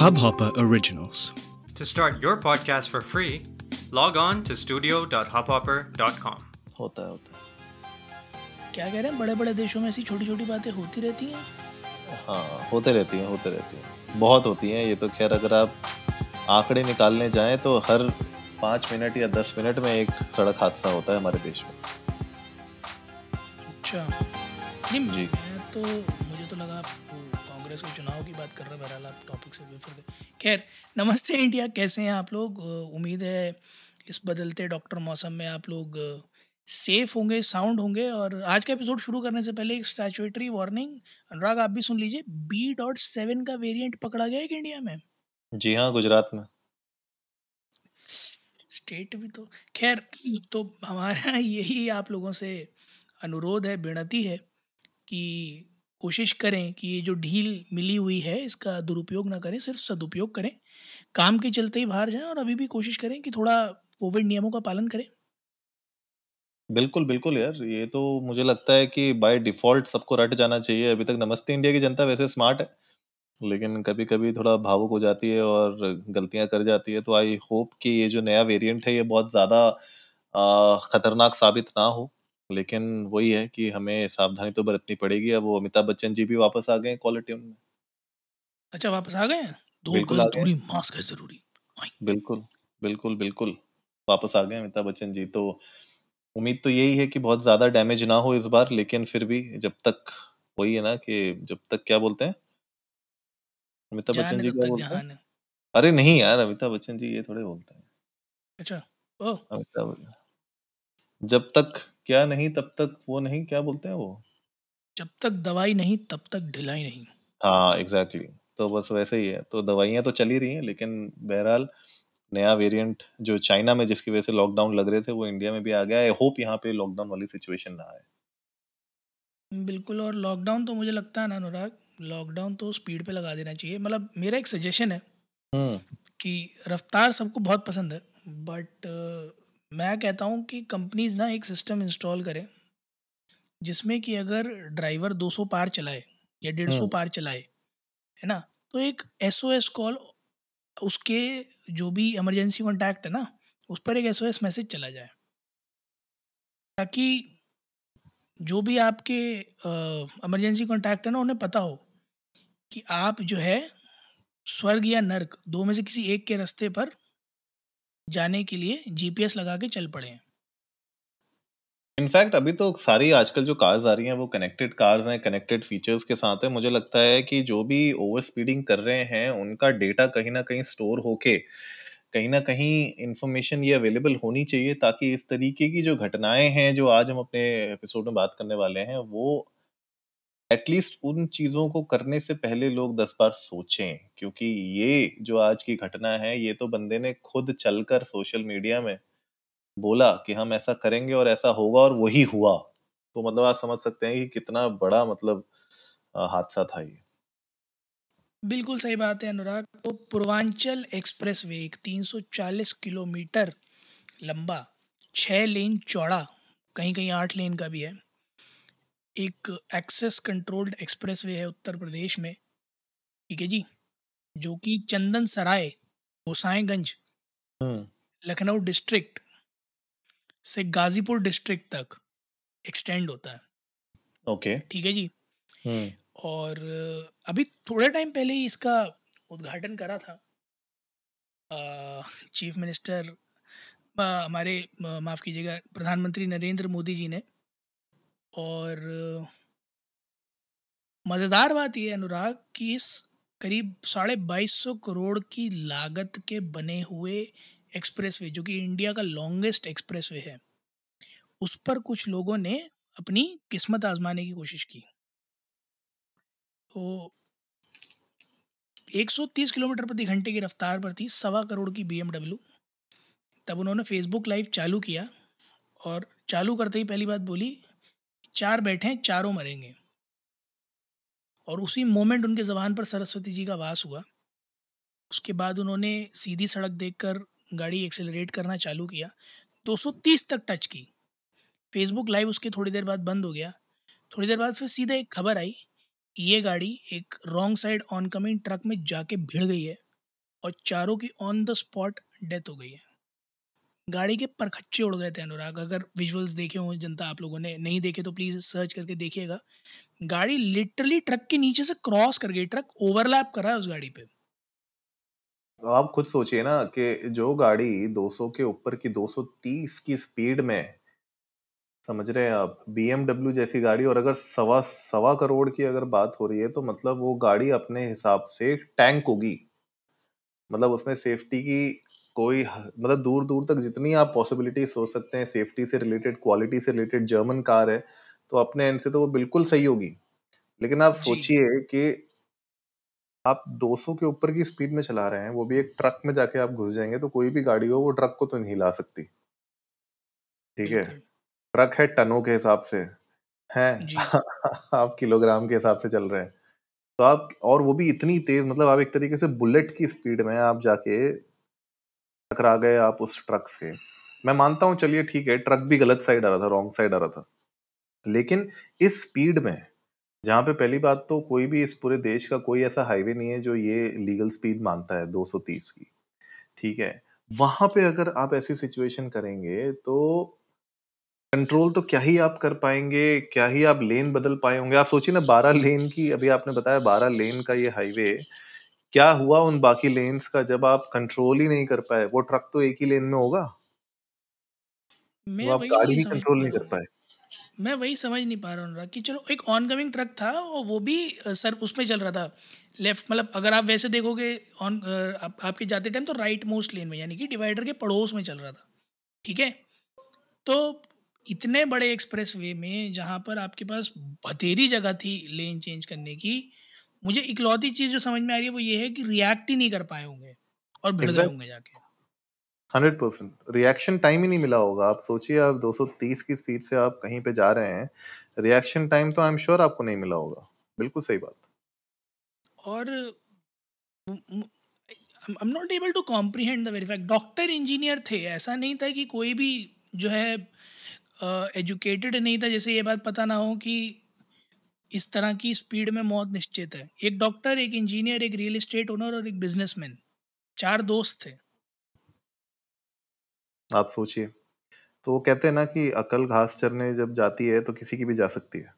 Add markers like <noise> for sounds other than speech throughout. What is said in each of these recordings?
Hubhopper Originals. To start your podcast for free, log on to studio.hubhopper.com. होता है होता है क्या कह रहे हैं बड़े बड़े देशों में ऐसी छोटी छोटी बातें होती रहती हैं हाँ होते रहती हैं होते रहती हैं बहुत होती हैं ये तो खैर अगर आप आंकड़े निकालने जाएँ तो हर पाँच मिनट या दस मिनट में एक सड़क हादसा होता है हमारे देश में अच्छा जी। मैं तो मुझे तो लगा कांग्रेस के चुनाव की बात कर रहे हैं बहरहाल आप टॉपिक से गए खैर नमस्ते इंडिया कैसे हैं आप लोग? उम्मीद है इस बदलते डॉक्टर मौसम में आप लोग सेफ़ होंगे साउंड होंगे और आज का एपिसोड शुरू करने से पहले एक स्टैचुएटरी वार्निंग अनुराग आप भी सुन लीजिए बी डॉट सेवन का वेरियंट पकड़ा गया है इंडिया में। जी हाँ गुजरात में। स्टेट भी तो खैर तो हमारा <laughs> यही आप लोगों से अनुरोध है विनती है कि कोशिश करें कि ये जो ढील मिली हुई है, इसका दुरुपयोग ना करें, सिर्फ़ सदुपयोग करें। काम के चलते ही बाहर जाएँ और अभी भी कोशिश करें कि थोड़ा कोविड नियमों का पालन करें। बिल्कुल बिल्कुल यार। ये तो मुझे लगता है कि बाय डिफ़ॉल्ट सबको रट जाना चाहिए। अभी तक नमस्ते इंडिया की जनता वैसे स्मार्ट है, लेकिन कभी कभी थोड़ा भावुक हो जाती है और गलतियाँ कर जाती है तो आई होप कि ये जो नया वेरिएंट है, ये बहुत ज़्यादा खतरनाक साबित ना हो। लेकिन वही है कि हमें सावधानी तो बरतनी पड़ेगी। अब वो अमिताभ बच्चन जी भी वापस आ गए कॉलर ट्यून में अच्छा वापस आ गए हैं? दो बिल्कुल गज आ गए। दूरी मास्क है ज़रूरी। आई, बिल्कुल बिल्कुल बिल्कुल। वापस आ गए अमिताभ बच्चन जी। तो उम्मीद तो यही है कि बहुत ज़्यादा डैमेज ना हो इस बार लेकिन फिर भी जब तक वही है ना कि जब तक क्या बोलते हैं? अमिताभ बच्चन जी क्या तक बोलते हैं? जहान है अरे नहीं यार अमिताभ बच्चन जी ये थोड़े बोलते हैं। अच्छा ओ अमिताभ जब तक क्या नहीं तब तक वो नहीं क्या बोलते हैं वो? जब तक दवाई नहीं तब तक ढिलाई नहीं। हाँ एग्जैक्टली exactly. तो बस वैसे ही है। तो दवाइयाँ तो चली रही हैं लेकिन बहरहाल नया वेरिएंट जो चाइना में जिसकी वजह से लॉकडाउन लग रहे थे वो इंडिया में भी आ गया आई होप यहाँ पे लॉकडाउन वाली सिचुएशन ना आए। बिल्कुल और लॉकडाउन तो मुझे लगता है ना अनुराग लॉकडाउन तो स्पीड पे लगा देना चाहिए। मतलब मेरा एक सजेशन है हम्म। कि रफ्तार सबको बहुत पसंद है बट मैं कहता हूँ कि कंपनीज़ ना एक सिस्टम इंस्टॉल करें जिसमें कि अगर ड्राइवर 200 पार चलाए या 150 हम्म। पार चलाए है ना तो एक एसओएस कॉल उसके जो भी इमरजेंसी कॉन्टैक्ट है ना उस पर एक एसओएस मैसेज चला जाए ताकि जो भी आपके इमरजेंसी कॉन्टैक्ट है ना उन्हें पता हो कि आप जो है स्वर्ग या नर्क दो में से किसी एक के रास्ते पर जाने के लिए जीपीएस लगा के चल पड़े हैं। इनफैक्ट अभी तो सारी आजकल जो कार्स आ रही हैं, वो कनेक्टेड कार्स हैं कनेक्टेड फीचर्स के साथ है। मुझे लगता है कि जो भी ओवर स्पीडिंग कर रहे हैं, उनका डेटा कहीं ना कहीं स्टोर होके, कहीं ना कहीं इंफॉर्मेशन ये अवेलेबल होनी चाहिए, ताकि इस तरीके की जो घटनाएँ हैं, जो आज हम अपने एपिसोड में बात करने वाले हैं, वो एटलीस्ट उन चीज़ों को करने से पहले लोग दस बार सोचें, क्योंकि ये जो आज की घटना है, ये तो बंदे ने खुद चलकर सोशल मीडिया में बोला कि हम ऐसा करेंगे और ऐसा होगा और वही हुआ। तो मतलब आप समझ सकते हैं कि कितना बड़ा मतलब हादसा था ये। बिल्कुल सही बात है अनुराग। तो पूर्वांचल एक्सप्रेस वे एक 340 किलोमीटर लंबा छः लेन चौड़ा कहीं कहीं आठ लेन का भी है एक एक्सेस कंट्रोल्ड एक्सप्रेस वे है उत्तर प्रदेश में। ठीक है जी? जो कि चंदन सराय गोसाईगंज हम्म। लखनऊ डिस्ट्रिक्ट से गाजीपुर डिस्ट्रिक्ट तक एक्सटेंड होता है। ओके ठीक है जी? हम्म। और अभी थोड़े टाइम पहले ही इसका उद्घाटन करा था। चीफ मिनिस्टर हमारे माफ़ कीजिएगा प्रधानमंत्री नरेंद्र मोदी जी ने और मज़ेदार बात यह अनुराग कि इस करीब साढ़े बाईस सौ करोड़ की लागत के बने हुए एक्सप्रेसवे, जो कि इंडिया का लॉन्गेस्ट एक्सप्रेसवे है, उस पर कुछ लोगों ने अपनी किस्मत आजमाने की कोशिश की। तो 130 किलोमीटर प्रति घंटे की रफ्तार पर थी, सवा करोड़ की बी तब उन्होंने फेसबुक लाइव चालू किया और चालू करते ही पहली बात बोली चार बैठे हैं, चारों मरेंगे। और उसी मोमेंट उनके ज़बान पर सरस्वती जी का वास हुआ। उसके बाद उन्होंने सीधी सड़क देखकर गाड़ी एक्सेलरेट करना चालू किया। 230 तक टच की। फेसबुक लाइव उसके थोड़ी देर बाद बंद हो गया। थोड़ी देर बाद फिर सीधे एक खबर आई। ये गाड़ी एक wrong side on coming truck में जाके भिड़ गई है और चारों की ऑन द स्पॉट डेथ हो गई है। गाड़ी के परखच्चे उड़ गए थे अनुराग। अगर विजुअल्स देखे हों, जनता आप लोगों ने नहीं देखे तो प्लीज़ सर्च करके देखिएगा। गाड़ी लिटरली ट्रक के नीचे से क्रॉस कर गई ट्रक ओवरलैप कर रहा है उस गाड़ी पे। तो आप खुद सोचिए ना कि जो गाड़ी 200 के ऊपर की 230 की स्पीड में, समझ रहे हैं आप BMW जैसी गाड़ी, और अगर सवा सवा करोड़ की अगर बात हो रही है तो मतलब वो गाड़ी अपने हिसाब से टैंक होगी। मतलब उसमें सेफ्टी की कोई मतलब दूर दूर तक जितनी आप पॉसिबिलिटी सोच सकते हैं सेफ्टी से रिलेटेड क्वालिटी से रिलेटेड जर्मन कार है तो अपने एंड से तो वो बिल्कुल सही होगी। लेकिन आप जी। सोचिए कि आप 200 के ऊपर की स्पीड में चला रहे हैं वो भी एक ट्रक में जाके आप घुस जाएँगे तो कोई भी गाड़ी हो वो ट्रक को तो नहीं हिला सकती। ठीक है? बिल्कुल। ट्रक है टनों के हिसाब से हैं? जी। <laughs> आप किलोग्राम के हिसाब से चल रहे हैं। तो आप और वो भी इतनी तेज मतलब आप एक तरीके से बुलेट की स्पीड में आप जाके टकरा गए आप उस ट्रक से। मैं मानता हूँ, चलिए ठीक है, ट्रक भी गलत साइड आ रहा था रॉन्ग साइड आ रहा था। लेकिन इस स्पीड में, जहाँ पे पहली बात तो कोई भी इस पूरे देश का कोई ऐसा हाईवे नहीं है जो ये लीगल स्पीड मानता है 230 की। ठीक है, वहाँ पे अगर आप ऐसी सिचुएशन करेंगे तो कंट्रोल तो क्या ही आप कर पाएँगे, क्या ही आप लेन बदल पाए होंगे। आप सोचिए ना, बारह लेन की, अभी आपने बताया बारह लेन का ये हाईवे क्या हुआ उन बाकी लेन्स का जब आप कंट्रोल ही नहीं कर पाए? वो ट्रक तो एक ही लेन में होगा? मैं वो आप वही गाड़ी ही कंट्रोल नहीं कर पाए। मैं वही समझ नहीं पा रहा हूँ कि चलो एक ऑन कमिंग ट्रक था और वो भी सर उसमें चल रहा था। लेफ़्ट मतलब अगर आप वैसे देखोगे ऑन आप, आपके जाते टाइम तो राइट मोस्ट लेन में यानी कि डिवाइडर के पड़ोस में चल रहा था। ठीक है? तो इतने बड़े एक्सप्रेस वे में जहाँ पर आपके पास बथेरी जगह थी लेन चेंज करने की मुझे इकलौती चीज़ जो समझ में आ रही है वो ये है कि रिएक्ट ही नहीं कर पाए होंगे और भिड़ गए होंगे जाके। हंड्रेड परसेंट रिएक्शन टाइम ही नहीं मिला होगा। आप सोचिए आप 230 की स्पीड से आप कहीं पे जा रहे हैं रिएक्शन टाइम तो आई एम श्योर आपको नहीं मिला होगा। बिल्कुल सही बात। और I am not able to comprehend the very fact doctor engineer थे ऐसा नहीं था कि कोई भी जो है एजुकेटेड uh, नहीं था जैसे ये बात पता ना हो कि इस तरह की स्पीड में मौत निश्चित है। एक डॉक्टर एक इंजीनियर एक रियल एस्टेट ओनर और एक बिजनेसमैन। चार दोस्त थे। आप सोचिए। तो वो कहते हैं ना कि अकल घास चरने जब जाती है तो किसी की भी जा सकती है।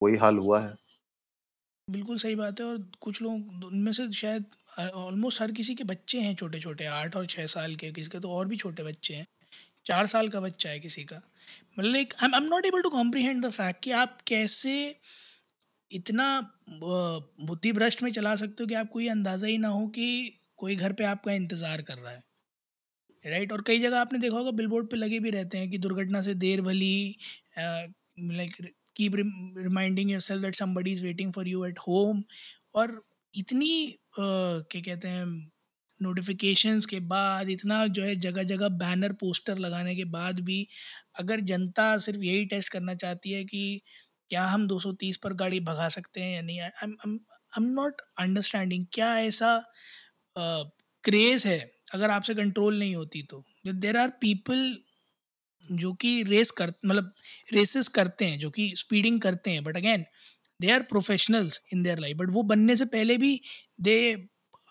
वही हाल हुआ है। बिल्कुल सही बात है और कुछ लोग उनमें से शायद ऑलमोस्ट हर किसी के बच्चे हैं छोटे छोटे आठ और छः साल के किसी के तो और भी छोटे बच्चे हैं। चार साल का बच्चा है किसी का। Like I am not able to comprehend the fact कि आप कैसे इतना बुद्धि भ्रष्ट में चला सकते हो कि आपको ये अंदाज़ा ही ना हो कि कोई घर पे आपका इंतज़ार कर रहा है। राइट और कई जगह आपने देखा होगा बिलबोर्ड पे लगे भी रहते हैं कि दुर्घटना से देर भली like keep reminding yourself that somebody is waiting for you at home और इतनी क्या कहते हैं नोटिफिकेशंस के बाद इतना जो है जगह जगह बैनर पोस्टर लगाने के बाद भी अगर जनता सिर्फ़ यही टेस्ट करना चाहती है कि क्या हम 230 पर गाड़ी भगा सकते हैं या नहीं? आई एम नॉट अंडरस्टैंडिंग क्या ऐसा क्रेज़ है अगर आपसे कंट्रोल नहीं होती तो? देर आर पीपल जो कि रेस कर मतलब रेसेस करते हैं, जो कि स्पीडिंग करते हैं but again they are professionals in their life but वो बनने से पहले भी दे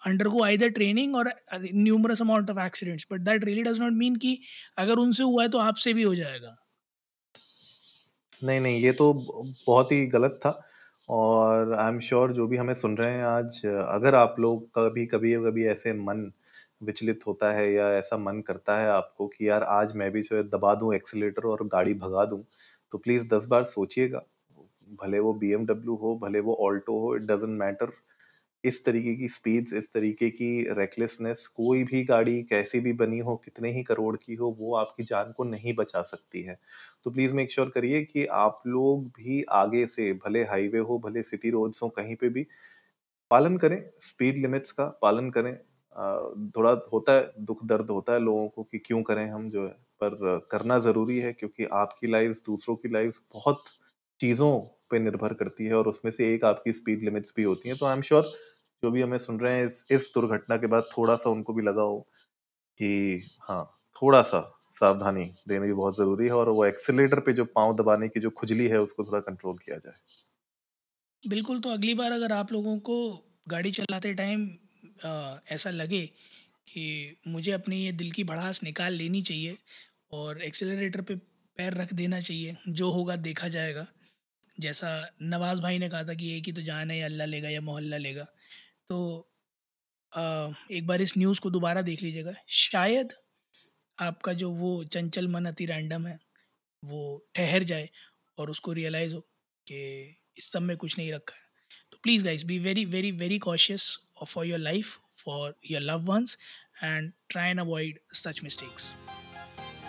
अंडरगो आइदर ट्रेनिंग और numerous amount of accidents but that really does not mean कि अगर उनसे हुआ है तो आपसे भी हो जाएगा। नहीं नहीं, ये तो ब- बहुत ही गलत था। और आई एम श्योर जो भी हमें सुन रहे हैं आज, अगर आप लोग कभी कभी कभी ऐसे मन विचलित होता है या ऐसा मन करता है आपको कि यार आज मैं भी जो है दबा दूँ एक्सीलेटर और गाड़ी भगा दूँ तो प्लीज़ दस बार सोचिएगा। भले वो BMW हो, भले वो ऑल्टो हो इट डजेंट मैटर इस तरीके की स्पीड्स इस तरीके की रेकलेसनेस कोई भी गाड़ी कैसी भी बनी हो, कितने ही करोड़ की हो, वो आपकी जान को नहीं बचा सकती है। तो प्लीज़ मेक श्योर करिए कि आप लोग भी आगे से, भले हाईवे हो, भले सिटी रोड्स हो, कहीं पे भी, पालन करें स्पीड लिमिट्स का, पालन करें। थोड़ा होता है, दुख दर्द होता है लोगों को कि क्यों करें हम जो है, पर करना ज़रूरी है क्योंकि आपकी लाइफ दूसरों की लाइफ बहुत चीज़ों पे निर्भर करती है और उसमें से एक आपकी स्पीड लिमिट्स भी होती हैं। तो आई एम श्योर जो भी हमें सुन रहे हैं इस इस दुर्घटना के बाद थोड़ा सा उनको भी लगा हो कि हाँ थोड़ा सा सावधानी देनी बहुत ज़रूरी है और वो एक्सीलेटर पे जो पाँव दबाने की जो खुजली है उसको थोड़ा कंट्रोल किया जाए। बिल्कुल तो अगली बार अगर आप लोगों को गाड़ी चलाते टाइम ऐसा लगे कि मुझे अपनी ये दिल की भड़ास निकाल लेनी चाहिए और एक्सेलरेटर पे पैर रख देना चाहिए, जो होगा देखा जाएगा। जैसा नवाज़ भाई ने कहा था कि एक ही तो जान है या अल्लाह लेगा या मोहल्ला लेगा। तो आ, एक बार इस न्यूज़ को दोबारा देख लीजिएगा। शायद आपका जो वो चंचल मन अति रैंडम है वो ठहर जाए और उसको रियलाइज़ हो कि इस सब में कुछ नहीं रखा है। तो please guys be very very very cautious for your life for your love once and try and avoid such mistakes